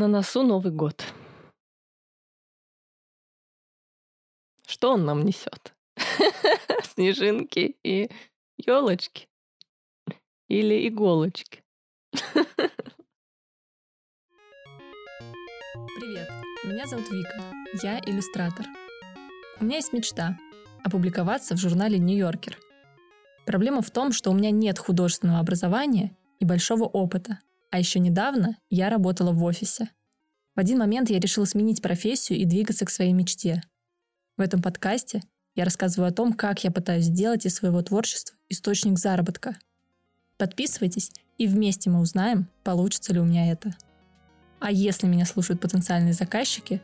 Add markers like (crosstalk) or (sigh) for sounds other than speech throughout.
На носу Новый год. Что он нам несет? (laughs) Снежинки и елочки? Или иголочки? Привет, меня зовут Вика. Я иллюстратор. У меня есть мечта – опубликоваться в журнале «Нью-Йоркер». Проблема в том, что у меня нет художественного образования и большого опыта – а еще недавно я работала в офисе. В один момент я решила сменить профессию и двигаться к своей мечте. В этом подкасте я рассказываю о том, как я пытаюсь сделать из своего творчества источник заработка. Подписывайтесь, и вместе мы узнаем, получится ли у меня это. А если меня слушают потенциальные заказчики,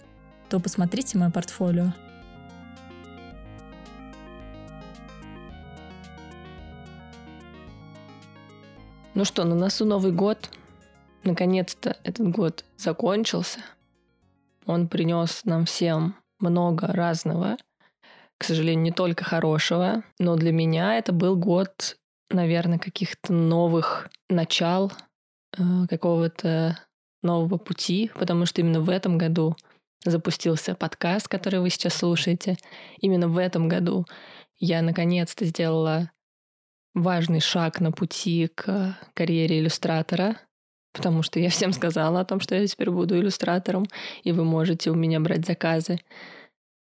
то посмотрите мое портфолио. Ну что, на носу Новый год – Наконец-то этот год закончился. Он принес нам всем много разного. К сожалению, не только хорошего. Но для меня это был год, наверное, каких-то новых начал, э, какого-то нового пути, потому что именно в этом году запустился подкаст, который вы сейчас слушаете. Именно в этом году я наконец-то сделала важный шаг на пути к карьере иллюстратора потому что я всем сказала о том, что я теперь буду иллюстратором, и вы можете у меня брать заказы.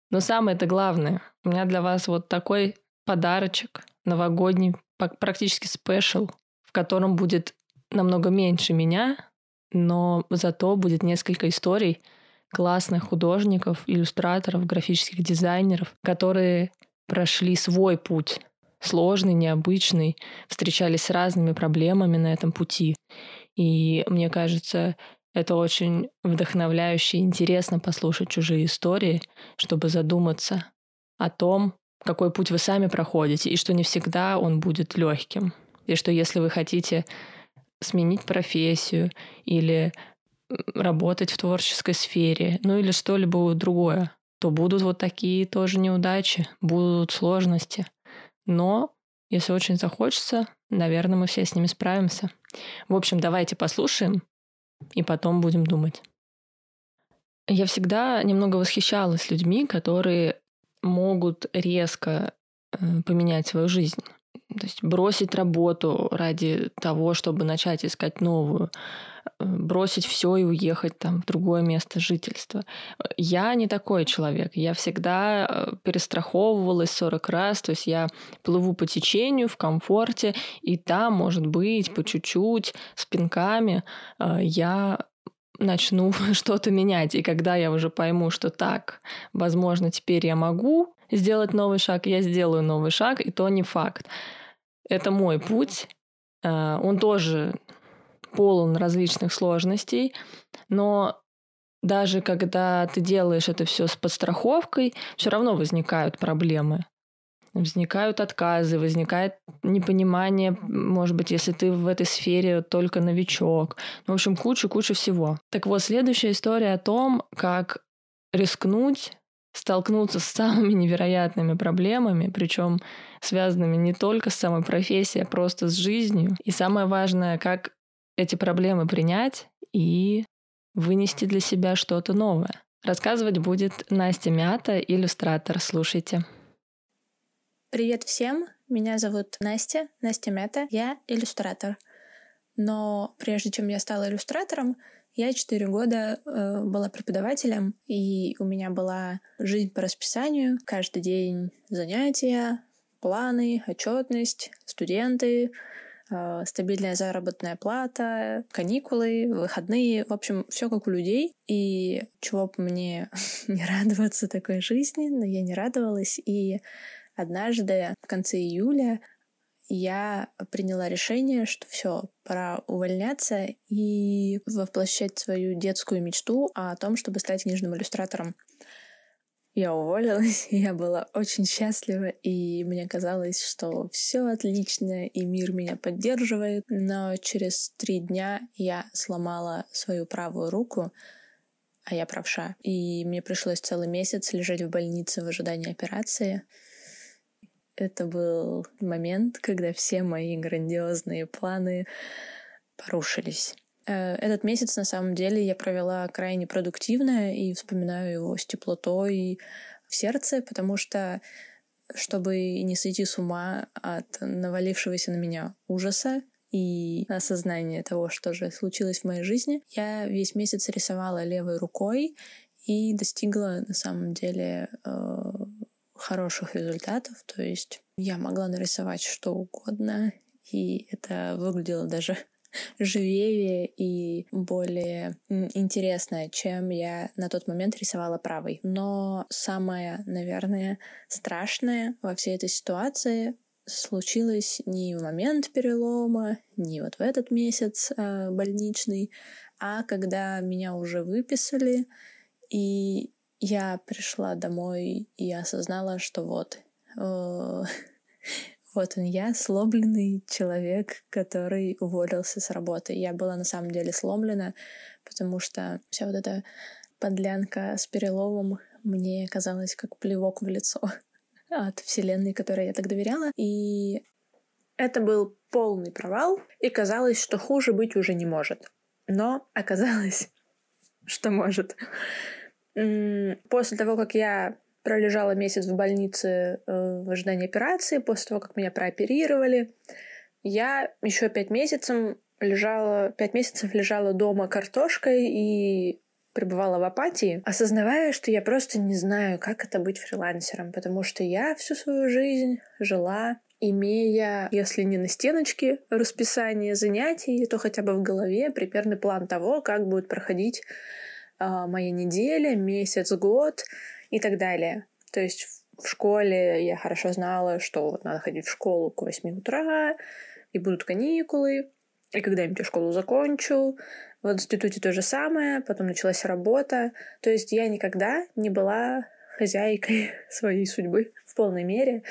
Но самое это главное, у меня для вас вот такой подарочек новогодний, практически спешл, в котором будет намного меньше меня, но зато будет несколько историй классных художников, иллюстраторов, графических дизайнеров, которые прошли свой путь, сложный, необычный, встречались с разными проблемами на этом пути. И мне кажется, это очень вдохновляюще и интересно послушать чужие истории, чтобы задуматься о том, какой путь вы сами проходите, и что не всегда он будет легким. И что если вы хотите сменить профессию или работать в творческой сфере, ну или что-либо другое, то будут вот такие тоже неудачи, будут сложности. Но если очень захочется, наверное, мы все с ними справимся. В общем, давайте послушаем и потом будем думать. Я всегда немного восхищалась людьми, которые могут резко э, поменять свою жизнь. То есть бросить работу ради того, чтобы начать искать новую, э, бросить все и уехать там в другое место жительства. Я не такой человек. Я всегда э, перестраховывалась 40 раз. То есть я плыву по течению в комфорте, и там, может быть, по чуть-чуть, с пинками э, я начну (laughs) что-то менять. И когда я уже пойму, что так, возможно, теперь я могу сделать новый шаг, я сделаю новый шаг, и то не факт. Это мой путь. Э, он тоже полон различных сложностей, но даже когда ты делаешь это все с подстраховкой, все равно возникают проблемы. Возникают отказы, возникает непонимание, может быть, если ты в этой сфере только новичок. Ну, в общем, куча-куча всего. Так вот, следующая история о том, как рискнуть столкнуться с самыми (laughs) невероятными проблемами, причем связанными не только с самой профессией, а просто с жизнью. И самое важное, как эти проблемы принять и вынести для себя что-то новое. Рассказывать будет Настя Мята, иллюстратор. Слушайте. Привет всем, меня зовут Настя, Настя Мята, я иллюстратор. Но прежде чем я стала иллюстратором, я четыре года э, была преподавателем, и у меня была жизнь по расписанию. Каждый день занятия, планы, отчетность, студенты, э, стабильная заработная плата, каникулы, выходные, в общем, все как у людей. И чего бы мне (laughs) не радоваться такой жизни, но я не радовалась. И однажды в конце июля я приняла решение, что все, пора увольняться и воплощать свою детскую мечту о том, чтобы стать книжным иллюстратором. Я уволилась, (laughs) я была очень счастлива, и мне казалось, что все отлично, и мир меня поддерживает. Но через три дня я сломала свою правую руку, а я правша. И мне пришлось целый месяц лежать в больнице в ожидании операции. Это был момент, когда все мои грандиозные планы порушились. Э, этот месяц, на самом деле, я провела крайне продуктивно и вспоминаю его с теплотой в сердце, потому что чтобы не сойти с ума от навалившегося на меня ужаса и осознания того, что же случилось в моей жизни, я весь месяц рисовала левой рукой и достигла на самом деле э, хороших результатов. То есть я могла нарисовать что угодно, и это выглядело даже (laughs) живее и более интересное, чем я на тот момент рисовала правой. Но самое, наверное, страшное во всей этой ситуации случилось не в момент перелома, не вот в этот месяц э, больничный, а когда меня уже выписали, и я пришла домой и осознала, что вот э, (laughs) вот он я, сломленный человек, который уволился с работы. Я была на самом деле сломлена, потому что вся вот эта подлянка с переломом мне казалась как плевок в лицо (laughs) от вселенной, которой я так доверяла. И это был полный провал, и казалось, что хуже быть уже не может. Но оказалось, (laughs) что может. После того, как я пролежала месяц в больнице э, в ожидании операции. После того, как меня прооперировали, я еще пять месяцев лежала, пять месяцев лежала дома картошкой и пребывала в апатии, осознавая, что я просто не знаю, как это быть фрилансером, потому что я всю свою жизнь жила имея, если не на стеночке расписание занятий, то хотя бы в голове примерный план того, как будет проходить моя неделя, месяц, год, и так далее. То есть в школе я хорошо знала, что вот надо ходить в школу к 8 утра, и будут каникулы, и когда-нибудь я школу закончу. В институте то же самое, потом началась работа. То есть я никогда не была хозяйкой (laughs) своей судьбы в полной мере,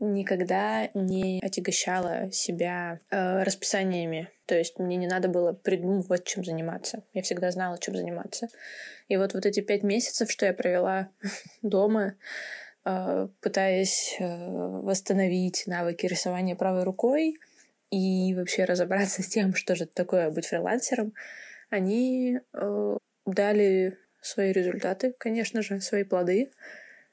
никогда не отягощала себя э, расписаниями. То есть мне не надо было придумывать, чем заниматься. Я всегда знала, чем заниматься. И вот вот эти пять месяцев, что я провела (laughs) дома, э, пытаясь э, восстановить навыки рисования правой рукой и вообще разобраться с тем, что же такое быть фрилансером, они э, дали свои результаты, конечно же, свои плоды.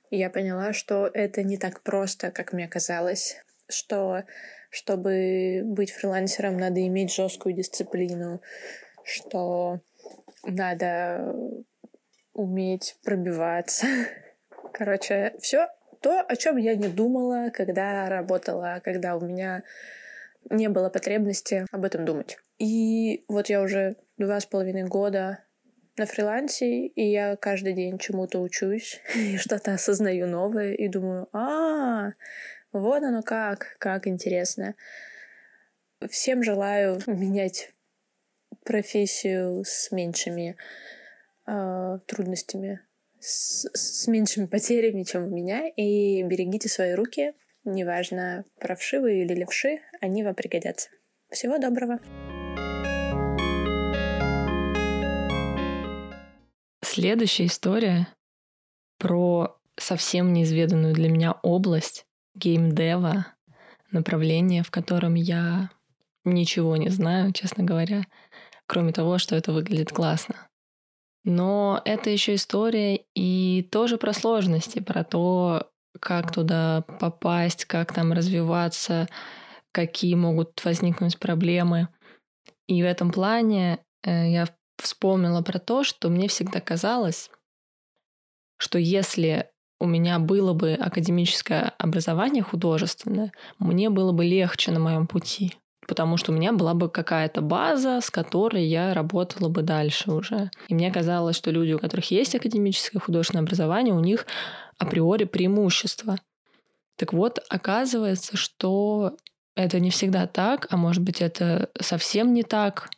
Я поняла, что это не так просто, как мне казалось, что чтобы быть фрилансером, надо иметь жесткую дисциплину, что надо уметь пробиваться. (laughs) Короче, все то, о чем я не думала, когда работала, когда у меня не было потребности об этом думать. И вот я уже два с половиной года на фрилансе, и я каждый день чему-то учусь, (laughs) и что-то осознаю новое, и думаю, а, вот оно как, как интересно. Всем желаю менять профессию с меньшими э, трудностями, с, с меньшими потерями, чем у меня. И берегите свои руки. Неважно, правши вы или левши, они вам пригодятся. Всего доброго! Следующая история про совсем неизведанную для меня область геймдева, направление, в котором я ничего не знаю, честно говоря, кроме того, что это выглядит классно. Но это еще история и тоже про сложности, про то, как туда попасть, как там развиваться, какие могут возникнуть проблемы. И в этом плане э, я вспомнила про то, что мне всегда казалось, что если у меня было бы академическое образование художественное, мне было бы легче на моем пути потому что у меня была бы какая-то база, с которой я работала бы дальше уже. И мне казалось, что люди, у которых есть академическое художественное образование, у них априори преимущество. Так вот, оказывается, что это не всегда так, а может быть, это совсем не так.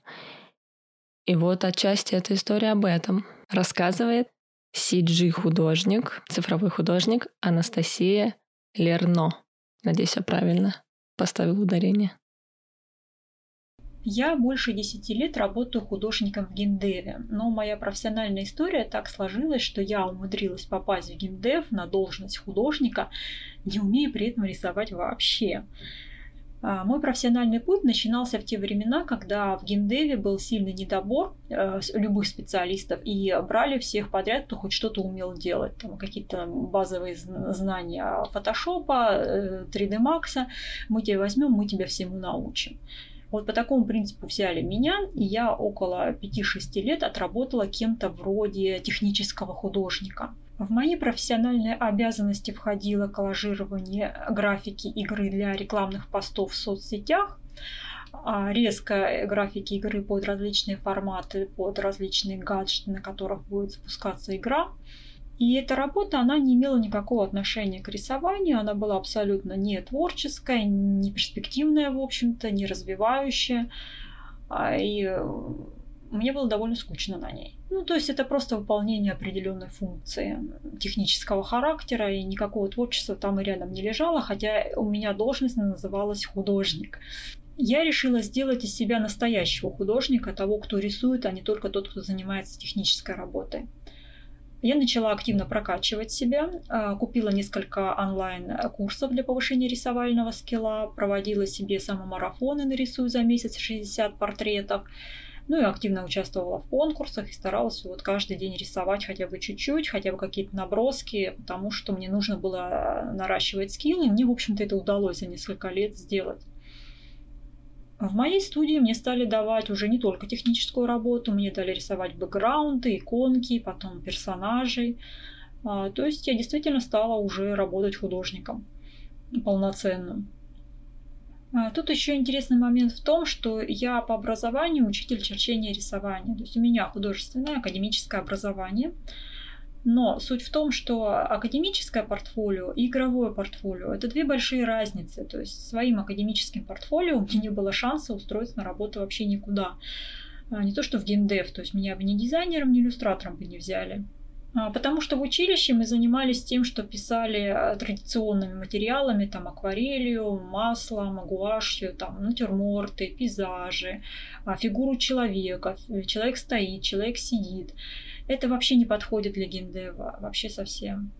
И вот отчасти эта история об этом. Рассказывает CG-художник, цифровой художник Анастасия Лерно. Надеюсь, я правильно поставил ударение. Я больше 10 лет работаю художником в геймдеве, но моя профессиональная история так сложилась, что я умудрилась попасть в геймдев на должность художника, не умея при этом рисовать вообще. А, мой профессиональный путь начинался в те времена, когда в геймдеве был сильный недобор э, любых специалистов, и брали всех подряд, кто хоть что-то умел делать. Там какие-то базовые знания фотошопа, 3D э, Max. Мы тебя возьмем, мы тебя всему научим. Вот по такому принципу взяли меня, и я около 5-6 лет отработала кем-то вроде технического художника. В мои профессиональные обязанности входило коллажирование графики игры для рекламных постов в соцсетях, а резко графики игры под различные форматы, под различные гаджеты, на которых будет запускаться игра. И эта работа, она не имела никакого отношения к рисованию, она была абсолютно не творческая, не перспективная, в общем-то, не развивающая. А, и мне было довольно скучно на ней. Ну, то есть это просто выполнение определенной функции технического характера, и никакого творчества там и рядом не лежало, хотя у меня должность называлась художник. Я решила сделать из себя настоящего художника, того, кто рисует, а не только тот, кто занимается технической работой. Я начала активно прокачивать себя, а, купила несколько онлайн-курсов для повышения рисовального скилла, проводила себе самомарафоны, нарисую за месяц 60 портретов, ну и активно участвовала в конкурсах и старалась вот каждый день рисовать хотя бы чуть-чуть, хотя бы какие-то наброски, потому что мне нужно было наращивать скиллы, мне, в общем-то, это удалось за несколько лет сделать. В моей студии мне стали давать уже не только техническую работу, мне дали рисовать бэкграунды, иконки, потом персонажей. А, то есть я действительно стала уже работать художником полноценным. А, тут еще интересный момент в том, что я по образованию учитель черчения и рисования. То есть у меня художественное академическое образование. Но суть в том, что академическое портфолио и игровое портфолио – это две большие разницы. То есть своим академическим портфолио у меня не было шанса устроиться на работу вообще никуда. А, не то, что в геймдев, то есть меня бы ни дизайнером, ни иллюстратором бы не взяли. А, потому что в училище мы занимались тем, что писали э, традиционными материалами, там акварелью, маслом, гуашью, там натюрморты, пейзажи, а, фигуру человека, человек стоит, человек сидит. Это вообще не подходит для геймдева, вообще совсем.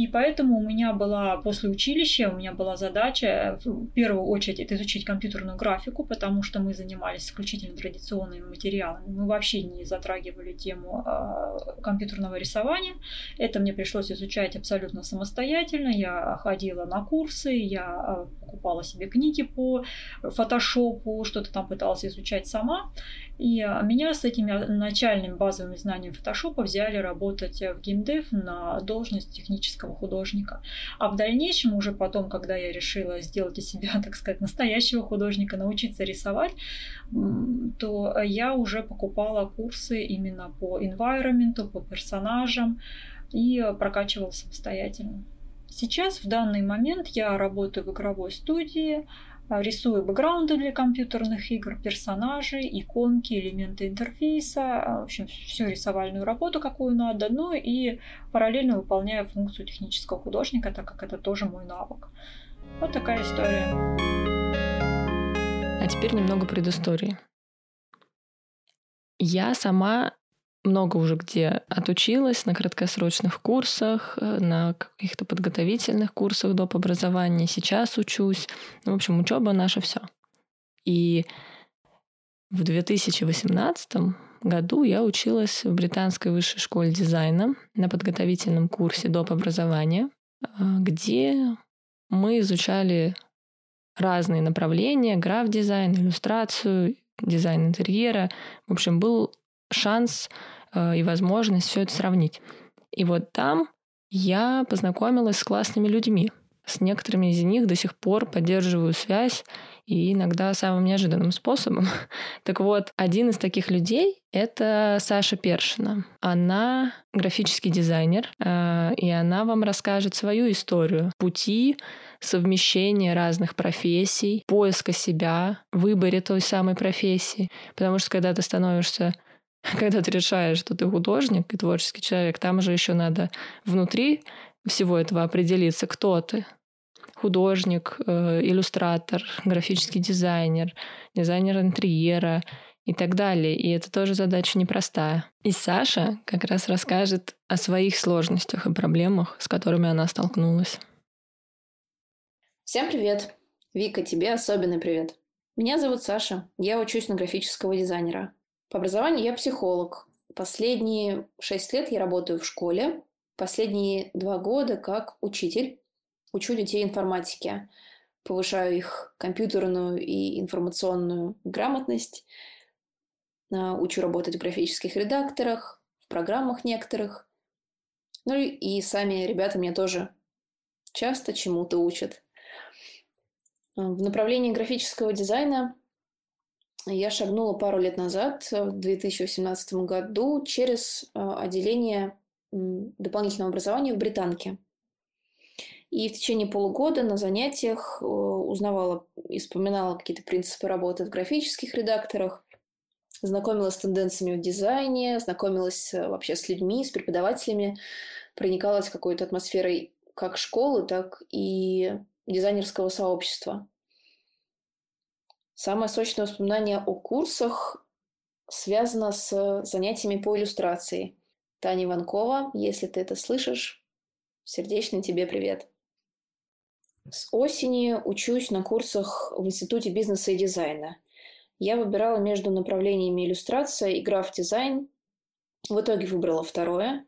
И поэтому у меня была после училища, у меня была задача в первую очередь это изучить компьютерную графику, потому что мы занимались исключительно традиционными материалами. Мы вообще не затрагивали тему э, компьютерного рисования. Это мне пришлось изучать абсолютно самостоятельно. Я ходила на курсы, я э, покупала себе книги по фотошопу, что-то там пыталась изучать сама. И а, меня с этими начальными базовыми знаниями фотошопа взяли работать в геймдев на должность технического художника. А в дальнейшем, уже потом, когда я решила сделать из себя, (laughs) так сказать, настоящего художника, научиться рисовать, то я уже покупала курсы именно по environment, по персонажам и прокачивала самостоятельно. Сейчас, в данный момент, я работаю в игровой студии, а, рисую бэкграунды для компьютерных игр, персонажей, иконки, элементы интерфейса, а, в общем, всю рисовальную работу, какую надо, ну и параллельно выполняю функцию технического художника, так как это тоже мой навык. Вот такая история. А теперь немного предыстории. Я сама много уже где отучилась на краткосрочных курсах, э, на каких-то подготовительных курсах доп. образования. Сейчас учусь. Ну, в общем, учеба наша все. И в 2018 году я училась в Британской высшей школе дизайна на подготовительном курсе доп. образования, э, где мы изучали разные направления, граф-дизайн, иллюстрацию, дизайн интерьера. В общем, был шанс э, и возможность все это сравнить. И вот там я познакомилась с классными людьми. С некоторыми из них до сих пор поддерживаю связь, и иногда самым неожиданным способом. (laughs) так вот, один из таких людей — это Саша Першина. Она графический дизайнер, э, и она вам расскажет свою историю пути совмещения разных профессий, поиска себя, выборе той самой профессии. Потому что когда ты становишься (laughs) когда ты решаешь, что ты художник и творческий человек, там же еще надо внутри всего этого определиться, кто ты. Художник, э, иллюстратор, графический дизайнер, дизайнер интерьера и так далее. И это тоже задача непростая. И Саша как раз расскажет о своих сложностях и проблемах, с которыми она столкнулась. Всем привет! Вика, тебе особенный привет. Меня зовут Саша, я учусь на графического дизайнера. По образованию я психолог. Последние шесть лет я работаю в школе. Последние два года как учитель. Учу детей информатике. Повышаю их компьютерную и информационную грамотность. А, учу работать в графических редакторах, в программах некоторых. Ну и сами ребята меня тоже часто чему-то учат. В направлении графического дизайна я шагнула пару лет назад, в 2018 году, через а, отделение дополнительного образования в Британке. И в течение полугода на занятиях узнавала и вспоминала какие-то принципы работы в графических редакторах, знакомилась с тенденциями в дизайне, знакомилась э, вообще с людьми, с преподавателями, проникалась какой-то атмосферой как школы, так и дизайнерского сообщества. Самое сочное воспоминание о курсах связано с занятиями по иллюстрации. Таня Иванкова, если ты это слышишь, сердечный тебе привет. С осени учусь на курсах в Институте бизнеса и дизайна. Я выбирала между направлениями иллюстрация и граф-дизайн. В итоге выбрала второе.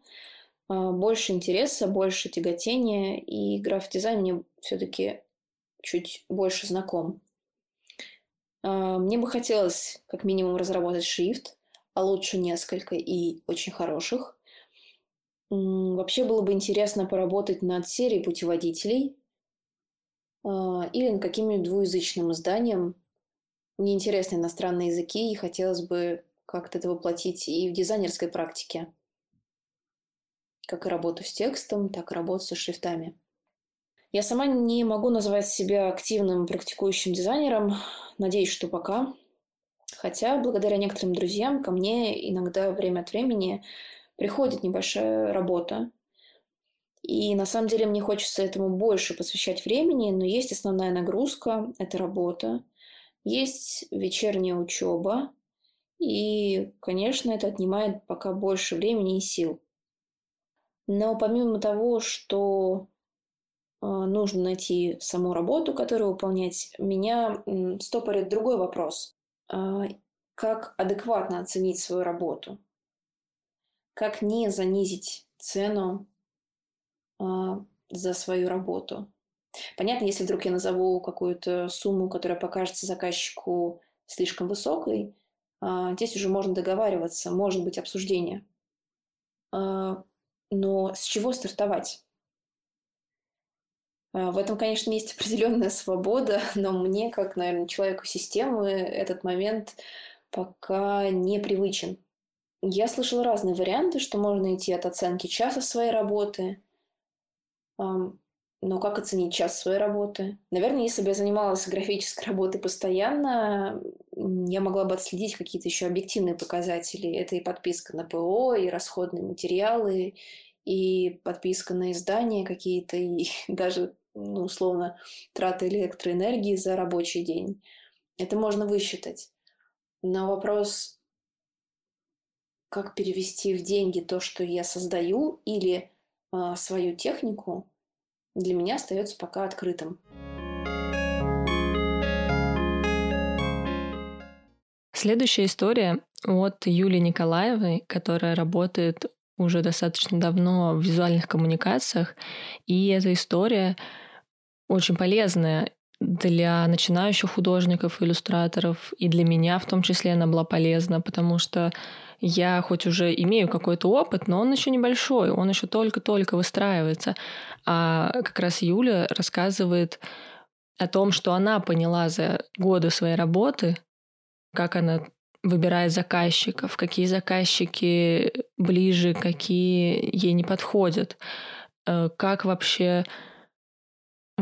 А, больше интереса, больше тяготения, и граф-дизайн мне все-таки чуть больше знаком. А, мне бы хотелось как минимум разработать шрифт, а лучше несколько и очень хороших. Вообще было бы интересно поработать над серией путеводителей а, или над каким-нибудь двуязычным изданием, мне интересны иностранные языки, и хотелось бы как-то это воплотить и в дизайнерской практике. Как и работу с текстом, так и работу со шрифтами. Я сама не могу назвать себя активным практикующим дизайнером. Надеюсь, что пока. Хотя, благодаря некоторым друзьям, ко мне иногда время от времени приходит небольшая работа. И на самом деле мне хочется этому больше посвящать времени, но есть основная нагрузка – это работа. Есть вечерняя учеба, и, конечно, это отнимает пока больше времени и сил. Но помимо того, что нужно найти саму работу, которую выполнять, меня стопорит другой вопрос. Э, как адекватно оценить свою работу? Как не занизить цену э, за свою работу? Понятно, если вдруг я назову какую-то сумму, которая покажется заказчику слишком высокой, а, здесь уже можно договариваться, может быть обсуждение. А, но с чего стартовать? А, в этом, конечно, есть определенная свобода, (laughs) но мне, как, наверное, человеку системы, этот момент пока непривычен. Я слышала разные варианты, что можно идти от оценки часа своей работы, но как оценить час своей работы? Наверное, если бы я занималась графической работой постоянно, я могла бы отследить какие-то еще объективные показатели. Это и подписка на ПО, и расходные материалы, и подписка на издания какие-то, и (laughs) даже, ну, условно, траты электроэнергии за рабочий день. Это можно высчитать. Но вопрос, как перевести в деньги то, что я создаю, или э, свою технику, для меня остается пока открытым. Следующая история от Юлии Николаевой, которая работает уже достаточно давно в визуальных коммуникациях. И эта история очень полезная для начинающих художников, иллюстраторов, и для меня в том числе она была полезна, потому что я хоть уже имею какой-то опыт, но он еще небольшой, он еще только-только выстраивается. А как раз Юля рассказывает о том, что она поняла за годы своей работы, как она выбирает заказчиков, какие заказчики ближе, какие ей не подходят, э, как вообще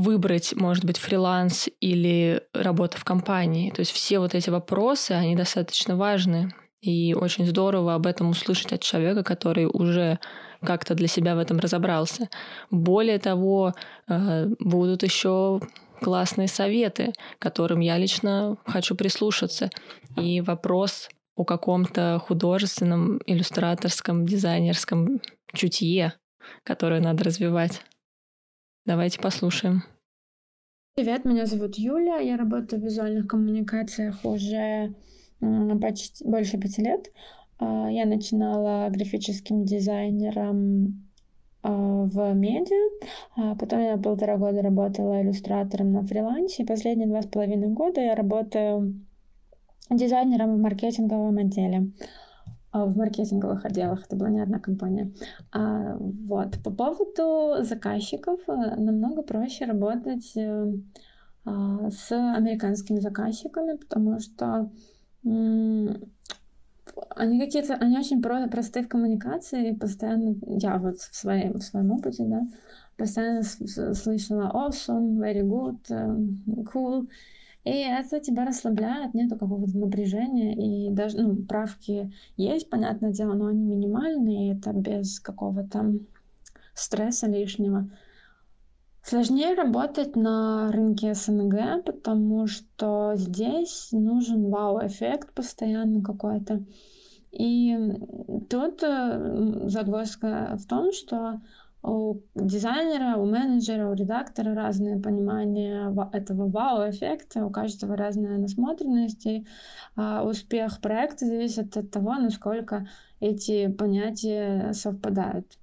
выбрать, может быть, фриланс или работа в компании. То есть все вот эти вопросы, они достаточно важны. И очень здорово об этом услышать от человека, который уже как-то для себя в этом разобрался. Более того, э, будут еще классные советы, которым я лично хочу прислушаться. И вопрос о каком-то художественном, иллюстраторском, дизайнерском чутье, которое надо развивать. Давайте послушаем. Привет, меня зовут Юля, я работаю в визуальных коммуникациях уже почти больше пяти лет. А, я начинала графическим дизайнером а, в медиа, а потом я полтора года работала иллюстратором на фрилансе, и последние два с половиной года я работаю дизайнером в маркетинговом отделе в маркетинговых отделах, это была не одна компания. А, вот. По поводу заказчиков, э, намного проще работать э, а, с американскими заказчиками, потому что они какие-то, они очень про, простые в коммуникации, постоянно, я вот в своем, в своем опыте, да, постоянно слышала awesome, very good, э, cool, и это тебя расслабляет, нету какого-то напряжения, и даже, ну, правки есть, понятное дело, но они минимальные, и это без какого-то стресса лишнего. Сложнее работать на рынке СНГ, потому что здесь нужен вау-эффект постоянно какой-то. И тут э, загвоздка в том, что у дизайнера, у менеджера, у редактора разное понимание этого вау-эффекта, у каждого разная насмотренность, и а, успех проекта зависит от того, насколько эти понятия совпадают.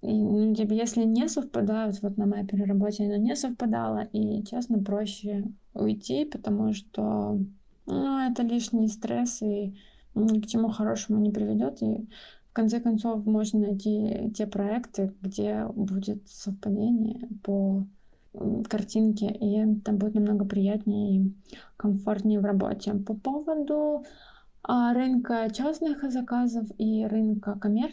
И, ну, типа, если не совпадают, вот на моей переработе оно не совпадало, и, честно, проще уйти, потому что ну, это лишний стресс, и ни к чему хорошему не приведет, и в конце концов можно найти те проекты, где будет совпадение по картинке, и там будет намного приятнее и комфортнее в работе. По поводу а, рынка частных заказов и рынка коммер...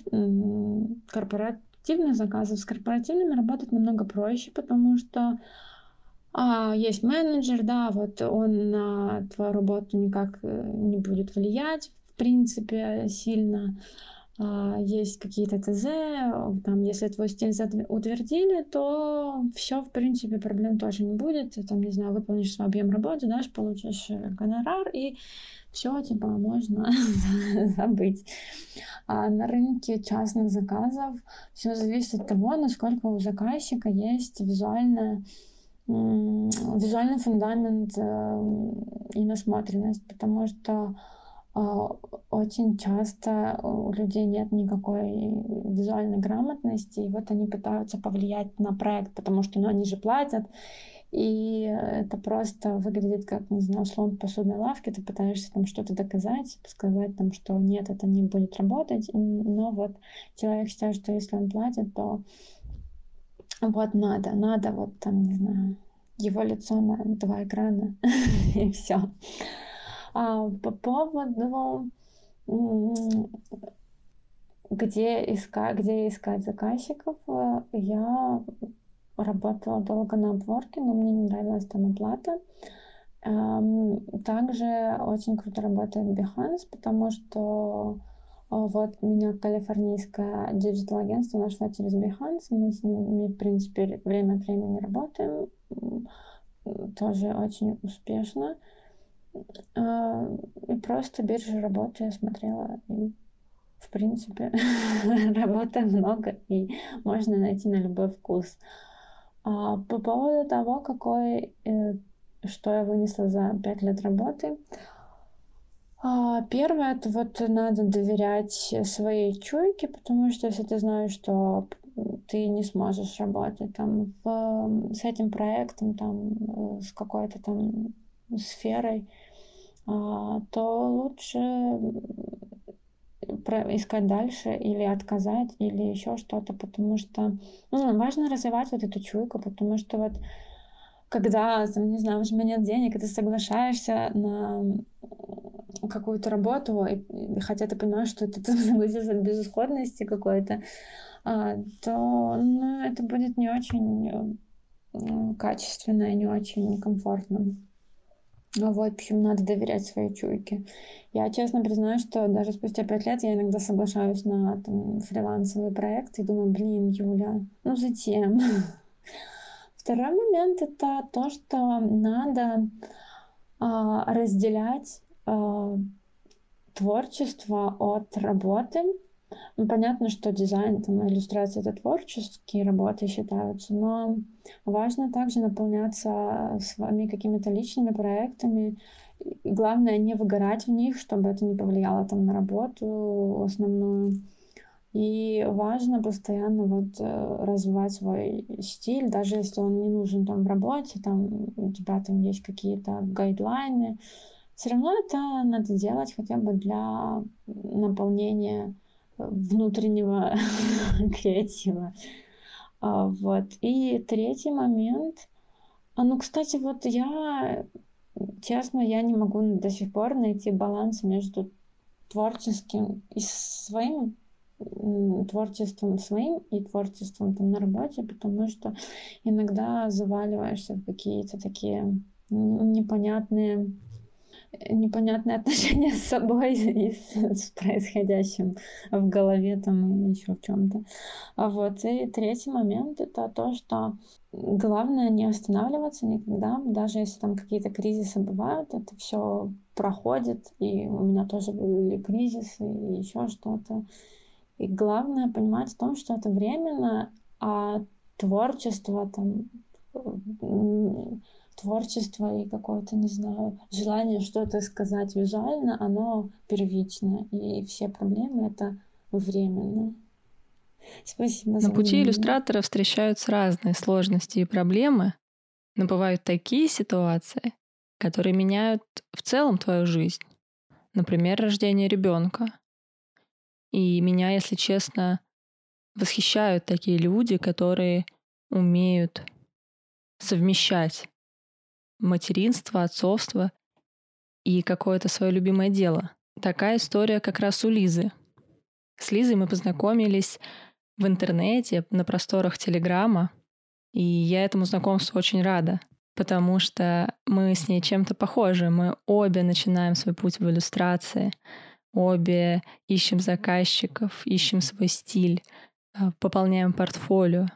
корпорат корпоративных заказов. С корпоративными работать намного проще, потому что а, есть менеджер, да, вот он на твою работу никак э, не будет влиять, в принципе, сильно. А, есть какие-то ТЗ, там, если твой стиль утвердили, то все, в принципе, проблем тоже не будет. Ты, там, не знаю, выполнишь свой объем работы, дашь, получишь э, гонорар, и все, типа, можно (laughs) забыть. А на рынке частных заказов все зависит от того, насколько у заказчика есть визуальная визуальный фундамент э, и насмотренность, потому что очень часто у людей нет никакой визуальной грамотности, и вот они пытаются повлиять на проект, потому что ну, они же платят, и это просто выглядит как, не знаю, слон в посудной лавке, ты пытаешься там что-то доказать, сказать там, что нет, это не будет работать, но вот человек считает, что если он платит, то вот надо, надо вот там, не знаю, его лицо на два экрана, (laughs) и все. А по поводу где искать, где искать заказчиков, э, я работала долго на обворке, но мне не нравилась там оплата. Также очень круто работает Behance, потому что вот меня калифорнийское диджитал-агентство нашло через Behance. Мы с ними, в принципе, время от времени работаем. Тоже очень успешно. И просто биржа работы я смотрела, и в принципе (laughs) работы много, и можно найти на любой вкус. А, по поводу того, какой, э, что я вынесла за пять лет работы, а, Первое, это вот надо доверять своей чуйке, потому что если ты знаешь, что ты не сможешь работать там в, с этим проектом, там, э, с какой-то там сферой, то лучше искать дальше или отказать или еще что-то, потому что ну, важно развивать вот эту чуйку, потому что вот когда, там, не знаю, у тебя нет денег, и ты соглашаешься на какую-то работу, и, хотя ты понимаешь, что ты, ты согласился от безысходности какой-то, а, то ну, это будет не очень э, качественно и не очень комфортно. Ну в общем, надо доверять своей чуйке. Я честно признаю, что даже спустя пять лет я иногда соглашаюсь на там, фрилансовый проект и думаю, блин, Юля, ну зачем? (laughs) Второй момент это то, что надо а, разделять а, творчество от работы. Ну, понятно, что дизайн, там, иллюстрация — это творческие работы считаются, но важно также наполняться своими какими-то личными проектами. И главное, не выгорать в них, чтобы это не повлияло там на работу основную. И важно постоянно вот э, развивать свой стиль, даже если он не нужен там в работе, там у тебя там есть какие-то гайдлайны, все равно это надо делать хотя бы для наполнения внутреннего (laughs) креатива. А, вот. И третий момент. А, ну, кстати, вот я, честно, я не могу до сих пор найти баланс между творческим и своим творчеством своим и творчеством там на работе, потому что иногда заваливаешься в какие-то такие непонятные непонятные отношения с собой (laughs) и с, с происходящим в голове там и еще в чем-то. А вот и третий момент это то, что главное не останавливаться никогда, даже если там какие-то кризисы бывают, это все проходит, и у меня тоже были кризисы и еще что-то. И главное понимать в том, что это временно, а творчество там творчество и какое-то, не знаю, желание что-то сказать визуально, оно первично. И все проблемы — это временно. Спасибо На пути иллюстратора встречаются разные сложности и проблемы, но бывают такие ситуации, которые меняют в целом твою жизнь. Например, рождение ребенка. И меня, если честно, восхищают такие люди, которые умеют совмещать материнство, отцовство и какое-то свое любимое дело. Такая история как раз у Лизы. С Лизой мы познакомились в интернете, на просторах Телеграма, и я этому знакомству очень рада, потому что мы с ней чем-то похожи. Мы обе начинаем свой путь в иллюстрации, обе ищем заказчиков, ищем свой стиль, а, пополняем портфолио.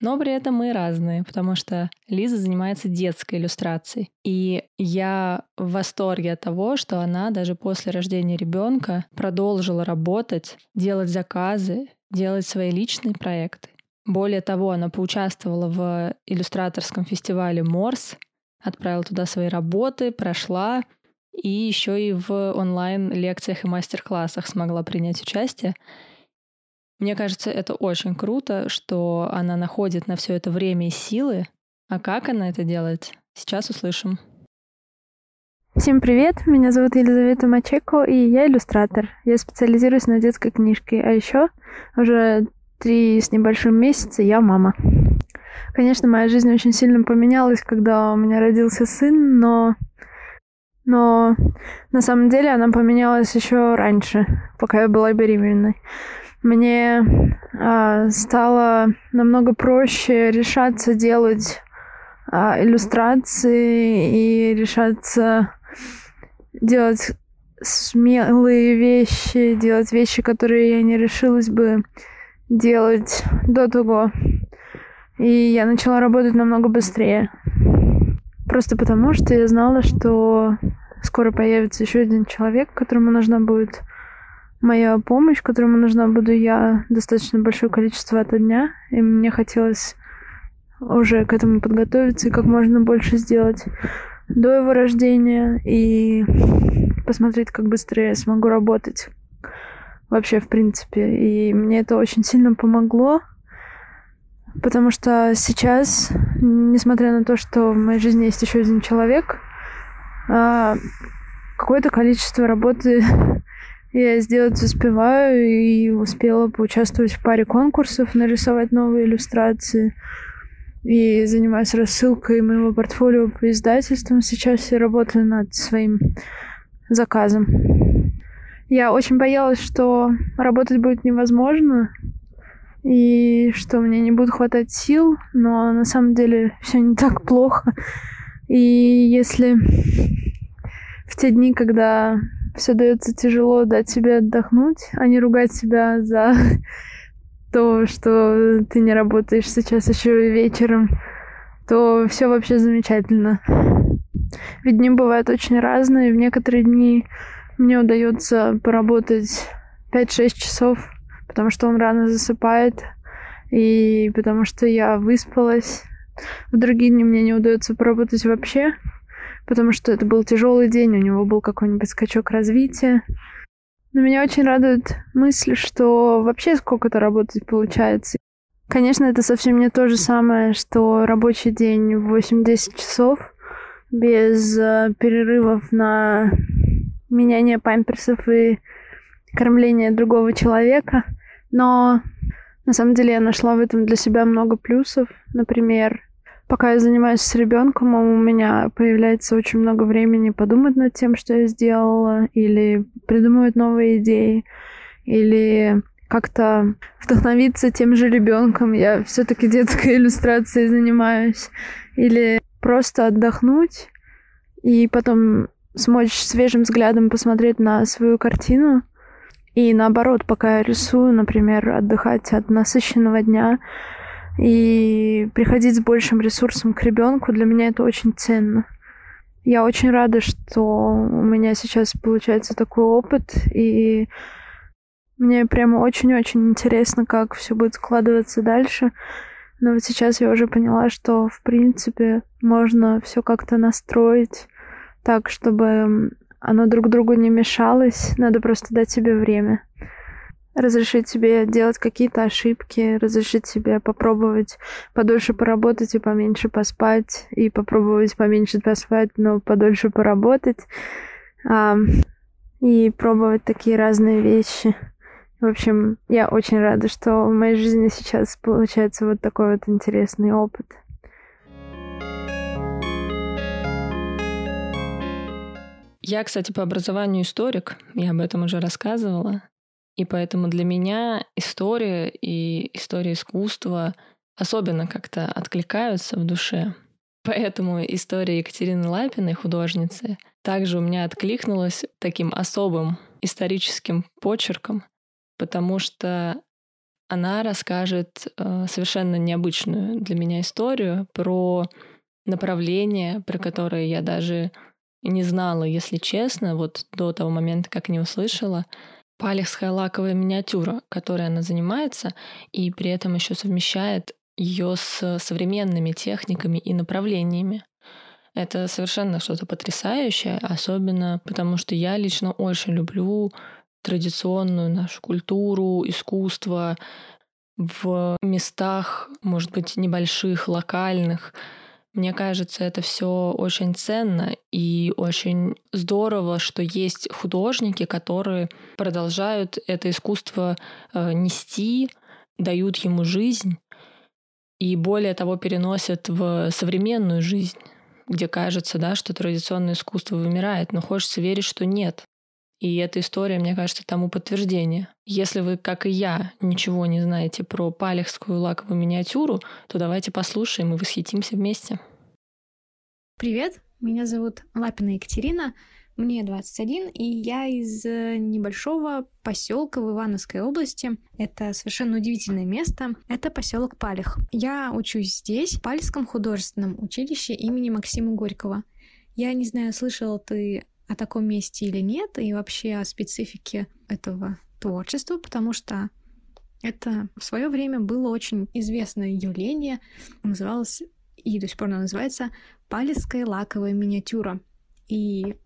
Но при этом мы разные, потому что Лиза занимается детской иллюстрацией. И я в восторге от того, что она даже после рождения ребенка продолжила работать, делать заказы, делать свои личные проекты. Более того, она поучаствовала в иллюстраторском фестивале Морс, отправила туда свои работы, прошла, и еще и в онлайн-лекциях и мастер-классах смогла принять участие. Мне кажется, это очень круто, что она находит на все это время и силы. А как она это делает? Сейчас услышим. Всем привет, меня зовут Елизавета Мачеко, и я иллюстратор. Я специализируюсь на детской книжке, а еще уже три с небольшим месяца я мама. Конечно, моя жизнь очень сильно поменялась, когда у меня родился сын, но но на самом деле она поменялась еще раньше, пока я была беременной мне э, стало намного проще решаться делать э, иллюстрации и решаться делать смелые вещи, делать вещи, которые я не решилась бы делать до того. И я начала работать намного быстрее. Просто потому, что я знала, что скоро появится еще один человек, которому нужна будет моя помощь, которому нужна буду я достаточно большое количество от дня, и мне хотелось уже к этому подготовиться и как можно больше сделать до его рождения и посмотреть, как быстрее я смогу работать вообще в принципе. И мне это очень сильно помогло, потому что сейчас, несмотря на то, что в моей жизни есть еще один человек, а, какое-то количество работы я сделать успеваю и успела поучаствовать в паре конкурсов, нарисовать новые иллюстрации. И занимаюсь рассылкой моего портфолио по издательствам. Сейчас я работаю над своим заказом. Я очень боялась, что работать будет невозможно, и что мне не будет хватать сил, но на самом деле все не так плохо. И если в те дни, когда все дается тяжело дать себе отдохнуть, а не ругать себя за (laughs) то, что ты не работаешь сейчас еще и вечером, то все вообще замечательно. Ведь дни бывают очень разные. В некоторые дни мне удается поработать 5-6 часов потому что он рано засыпает, и потому что я выспалась. В другие дни мне не удается поработать вообще, потому что это был тяжелый день, у него был какой-нибудь скачок развития. Но меня очень радует мысль, что вообще сколько-то работать получается. Конечно, это совсем не то же самое, что рабочий день в 8-10 часов без э, перерывов на меняние памперсов и кормление другого человека. Но на самом деле я нашла в этом для себя много плюсов. Например, пока я занимаюсь с ребенком, у меня появляется очень много времени подумать над тем, что я сделала, или придумывать новые идеи, или как-то вдохновиться тем же ребенком. Я все-таки детской (laughs) иллюстрацией занимаюсь. Или просто отдохнуть и потом смочь свежим взглядом посмотреть на свою картину. И наоборот, пока я рисую, например, отдыхать от насыщенного дня, и приходить с большим ресурсом к ребенку, для меня это очень ценно. Я очень рада, что у меня сейчас получается такой опыт, и мне прямо очень-очень интересно, как все будет складываться дальше. Но вот сейчас я уже поняла, что в принципе можно все как-то настроить так, чтобы оно друг другу не мешалось. Надо просто дать себе время разрешить себе делать какие-то ошибки, разрешить себе попробовать подольше поработать и поменьше поспать, и попробовать поменьше поспать, но подольше поработать, а, и пробовать такие разные вещи. В общем, я очень рада, что в моей жизни сейчас получается вот такой вот интересный опыт. Я, кстати, по образованию историк, я об этом уже рассказывала. И поэтому для меня история и история искусства особенно как-то откликаются в душе. Поэтому история Екатерины Лапиной, художницы, также у меня откликнулась таким особым историческим почерком, потому что она расскажет э, совершенно необычную для меня историю про направление, про которое я даже не знала, если честно, вот до того момента, как не услышала палехская лаковая миниатюра, которой она занимается, и при этом еще совмещает ее с современными техниками и направлениями. Это совершенно что-то потрясающее, особенно потому что я лично очень люблю традиционную нашу культуру, искусство в местах, может быть, небольших, локальных, мне кажется, это все очень ценно и очень здорово, что есть художники, которые продолжают это искусство э, нести, дают ему жизнь и более того переносят в современную жизнь, где кажется, да, что традиционное искусство вымирает, но хочется верить, что нет. И эта история, мне кажется, тому подтверждение. Если вы, как и я, ничего не знаете про палехскую лаковую миниатюру, то давайте послушаем и восхитимся вместе. Привет, меня зовут Лапина Екатерина, мне 21, и я из э, небольшого поселка в Ивановской области. Это совершенно удивительное место. Это поселок Палих. Я учусь здесь, в Пальском художественном училище имени Максима Горького. Я не знаю, слышал ты о таком месте или нет, и вообще о специфике этого творчества, потому что это в свое время было очень известное явление, называлось и до сих пор оно называется «Палеская лаковая миниатюра». И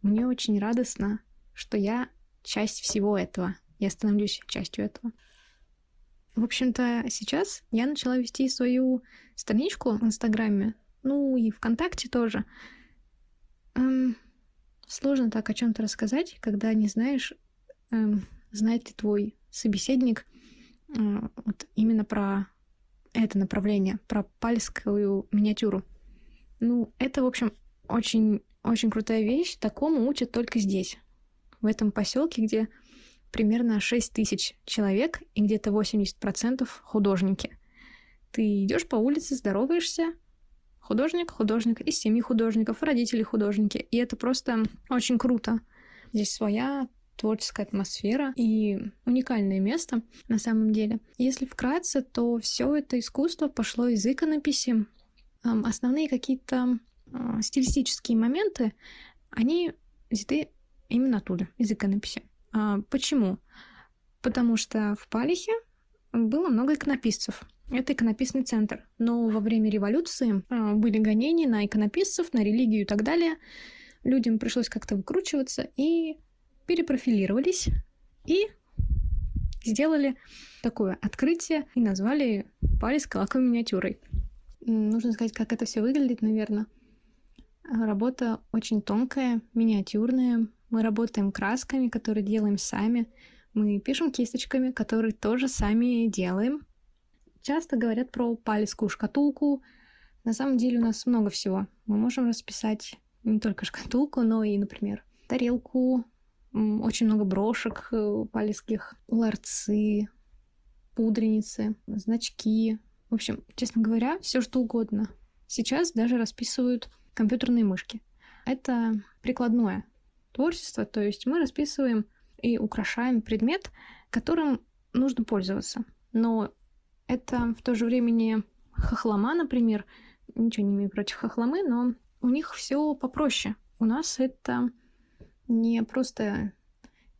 мне очень радостно, что я часть всего этого. Я становлюсь частью этого. В общем-то, сейчас я начала вести свою страничку в Инстаграме, ну и ВКонтакте тоже. Эм, Сложно так о чем-то рассказать, когда не знаешь, эм, знает ли твой собеседник э, вот именно про это направление, про пальскую миниатюру. Ну, это, в общем, очень, очень крутая вещь. Такому учат только здесь, в этом поселке, где примерно 6 тысяч человек и где-то 80% художники. Ты идешь по улице, здороваешься, художник, художник, из семьи художников, родители художники. И это просто очень круто. Здесь своя творческая атмосфера и уникальное место на самом деле. Если вкратце, то все это искусство пошло из иконописи. Основные какие-то а, стилистические моменты, они взяты именно оттуда, из иконописи. А, почему? потому что в Палихе было много иконописцев. Это иконописный центр. Но во время революции а, были гонения на иконописцев, на религию и так далее. Людям пришлось как-то выкручиваться и перепрофилировались и сделали такое открытие и назвали Палис лаковой миниатюрой. Нужно сказать, как это все выглядит, наверное. Работа очень тонкая, миниатюрная. Мы работаем красками, которые делаем сами. Мы пишем кисточками, которые тоже сами делаем. Часто говорят про палецкую шкатулку. На самом деле у нас много всего. Мы можем расписать не только (laughs) шкатулку, но и, например, тарелку, очень много брошек э, палецких, ларцы, пудреницы, значки. В общем, честно говоря, все что угодно. Сейчас даже расписывают компьютерные мышки. Это прикладное творчество, то есть мы расписываем и украшаем предмет, которым нужно пользоваться. Но это в то же время не хохлома, например. Ничего не имею против хохломы, но у них все попроще. У нас это не просто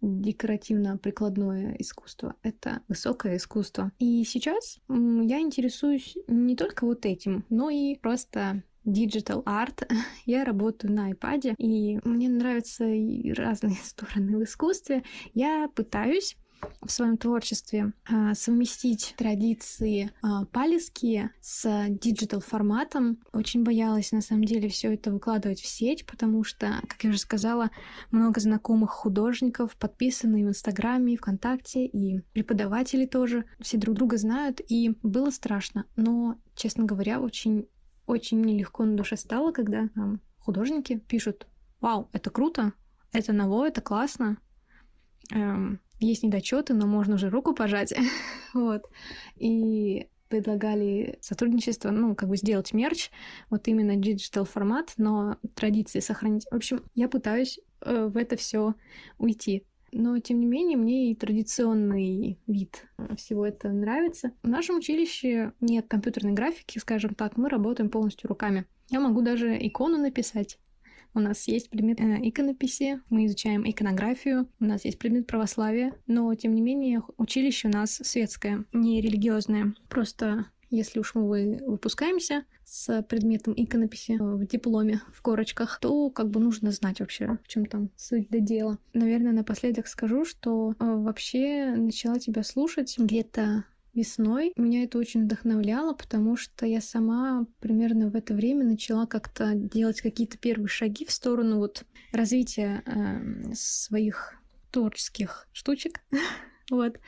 декоративно-прикладное искусство, это высокое искусство. И сейчас я интересуюсь не только вот этим, но и просто digital art. (laughs) Я работаю на iPad, и мне нравятся разные (laughs) стороны в искусстве. Я пытаюсь в своем творчестве а, совместить традиции а, палехские с digital форматом. Очень боялась на самом деле все это выкладывать в сеть, потому что, как я уже сказала, много знакомых художников подписаны в Инстаграме, ВКонтакте, и преподаватели тоже. Все друг друга знают, и было страшно. Но, честно говоря, очень очень мне легко на душе стало, когда там, художники пишут «Вау, это круто, это новое, это классно, эм, есть недочеты, но можно уже руку пожать». (laughs) вот. И предлагали сотрудничество, ну, как бы сделать мерч, вот именно digital формат, но традиции сохранить. В общем, я пытаюсь э, в это все уйти. Но, тем не менее, мне и традиционный вид всего это нравится. В нашем училище нет компьютерной графики, скажем так, мы работаем полностью руками. Я могу даже икону написать. У нас есть предмет э, иконописи, мы изучаем иконографию, у нас есть предмет православия, но, тем не менее, училище у нас светское, не религиозное. Просто если уж мы выпускаемся с предметом иконописи в дипломе в корочках, то как бы нужно знать вообще, в чем там суть до дела. Наверное, напоследок скажу, что э, вообще начала тебя слушать где-то весной. Меня это очень вдохновляло, потому что я сама примерно в это время начала как-то делать какие-то первые шаги в сторону вот развития э, своих творческих штучек. (laughs) вот.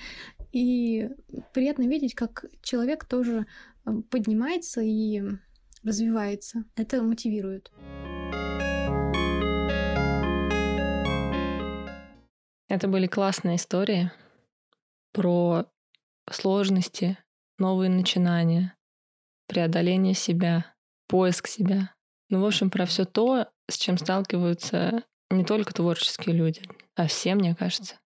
И приятно видеть, как человек тоже э, поднимается и развивается. Это мотивирует. Это были классные истории про сложности, новые начинания, преодоление себя, поиск себя. Ну, в общем, про все то, с чем сталкиваются не только творческие люди, а все, мне кажется.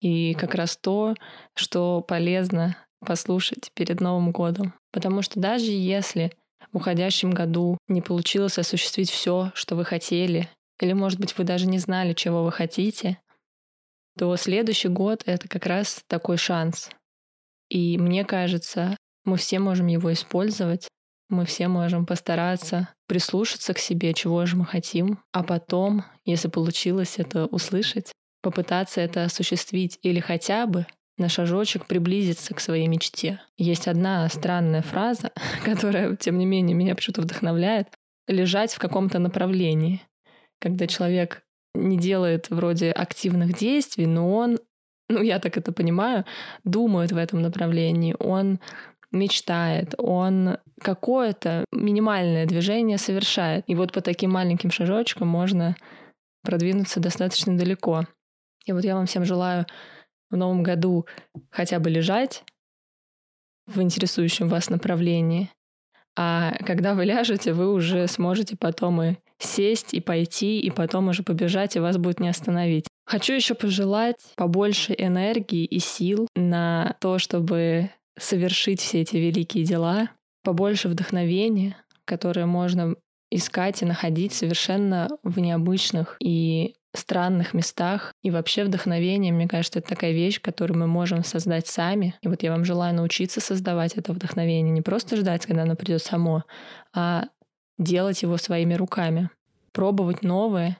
И как раз то, что полезно послушать перед Новым годом. Потому что даже если в уходящем году не получилось осуществить все, что вы хотели, или, может быть, вы даже не знали, чего вы хотите, то следующий год — это как раз такой шанс. И мне кажется, мы все можем его использовать, мы все можем постараться прислушаться к себе, чего же мы хотим, а потом, если получилось это услышать, попытаться это осуществить или хотя бы на шажочек приблизиться к своей мечте. Есть одна странная фраза, (laughs) которая, тем не менее, меня почему-то вдохновляет. Лежать в каком-то направлении. Когда человек не делает вроде активных действий, но он, ну я так это понимаю, думает в этом направлении, он мечтает, он какое-то минимальное движение совершает. И вот по таким маленьким шажочкам можно продвинуться достаточно далеко. И вот я вам всем желаю в новом году хотя бы лежать в интересующем вас направлении, а когда вы ляжете, вы уже сможете потом и сесть, и пойти, и потом уже побежать, и вас будет не остановить. Хочу еще пожелать побольше энергии и сил на то, чтобы совершить все эти великие дела, побольше вдохновения, которое можно искать и находить совершенно в необычных и странных местах. И вообще вдохновение, мне кажется, это такая вещь, которую мы можем создать сами. И вот я вам желаю научиться создавать это вдохновение. Не просто ждать, когда оно придет само, а делать его своими руками. Пробовать новое,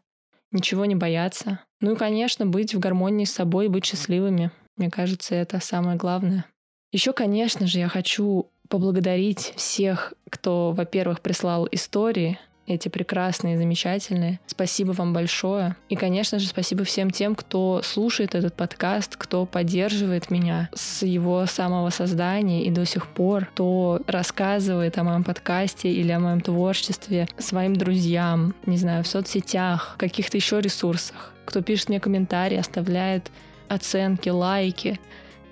ничего не бояться. Ну и, конечно, быть в гармонии с собой, быть счастливыми. Мне кажется, это самое главное. Еще, конечно же, я хочу поблагодарить всех, кто, во-первых, прислал истории, эти прекрасные, замечательные. Спасибо вам большое. И, конечно же, спасибо всем тем, кто слушает этот подкаст, кто поддерживает меня с его самого создания и до сих пор, кто рассказывает о моем подкасте или о моем творчестве своим друзьям, не знаю, в соцсетях, каких-то еще ресурсах, кто пишет мне комментарии, оставляет оценки, лайки.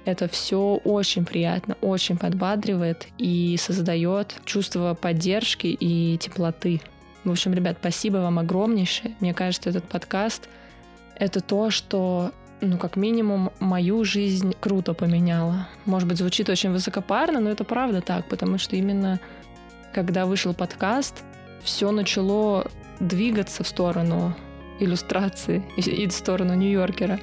Это все очень приятно, очень подбадривает и создает чувство поддержки и теплоты. В общем, ребят, спасибо вам огромнейшее. Мне кажется, этот подкаст — это то, что ну, как минимум, мою жизнь круто поменяло. Может быть, звучит очень высокопарно, но это правда так, потому что именно когда вышел подкаст, все начало двигаться в сторону иллюстрации (laughs) и в сторону Нью-Йоркера.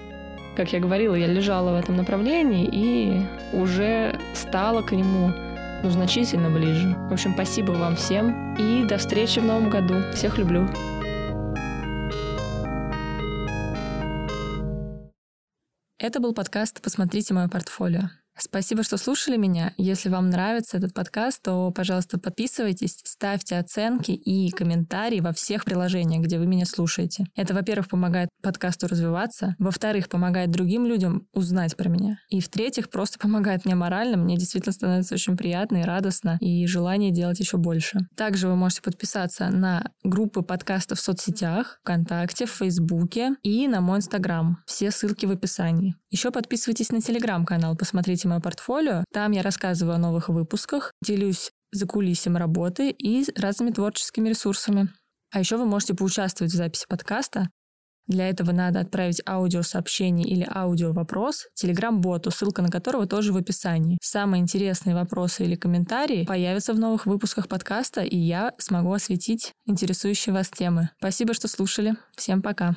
Как я говорила, я лежала в этом направлении и уже стала к нему ну, значительно ближе. В общем, спасибо вам всем и до встречи в новом году. Всех люблю. Это был подкаст «Посмотрите мое портфолио». Спасибо, что слушали меня. Если вам нравится этот подкаст, то, пожалуйста, подписывайтесь, ставьте оценки и комментарии во всех приложениях, где вы меня слушаете. Это, во-первых, помогает подкасту развиваться, во-вторых, помогает другим людям узнать про меня, и в-третьих, просто помогает мне морально. Мне действительно становится очень приятно и радостно, и желание делать еще больше. Также вы можете подписаться на группы подкастов в соцсетях, ВКонтакте, в Фейсбуке и на мой Инстаграм. Все ссылки в описании. Еще подписывайтесь на Телеграм-канал, посмотрите мое портфолио. Там я рассказываю о новых выпусках, делюсь за кулисем работы и разными творческими ресурсами. А еще вы можете поучаствовать в записи подкаста. Для этого надо отправить аудиосообщение или аудиовопрос телеграм-боту, ссылка на которого тоже в описании. Самые интересные вопросы или комментарии появятся в новых выпусках подкаста, и я смогу осветить интересующие вас темы. Спасибо, что слушали. Всем пока.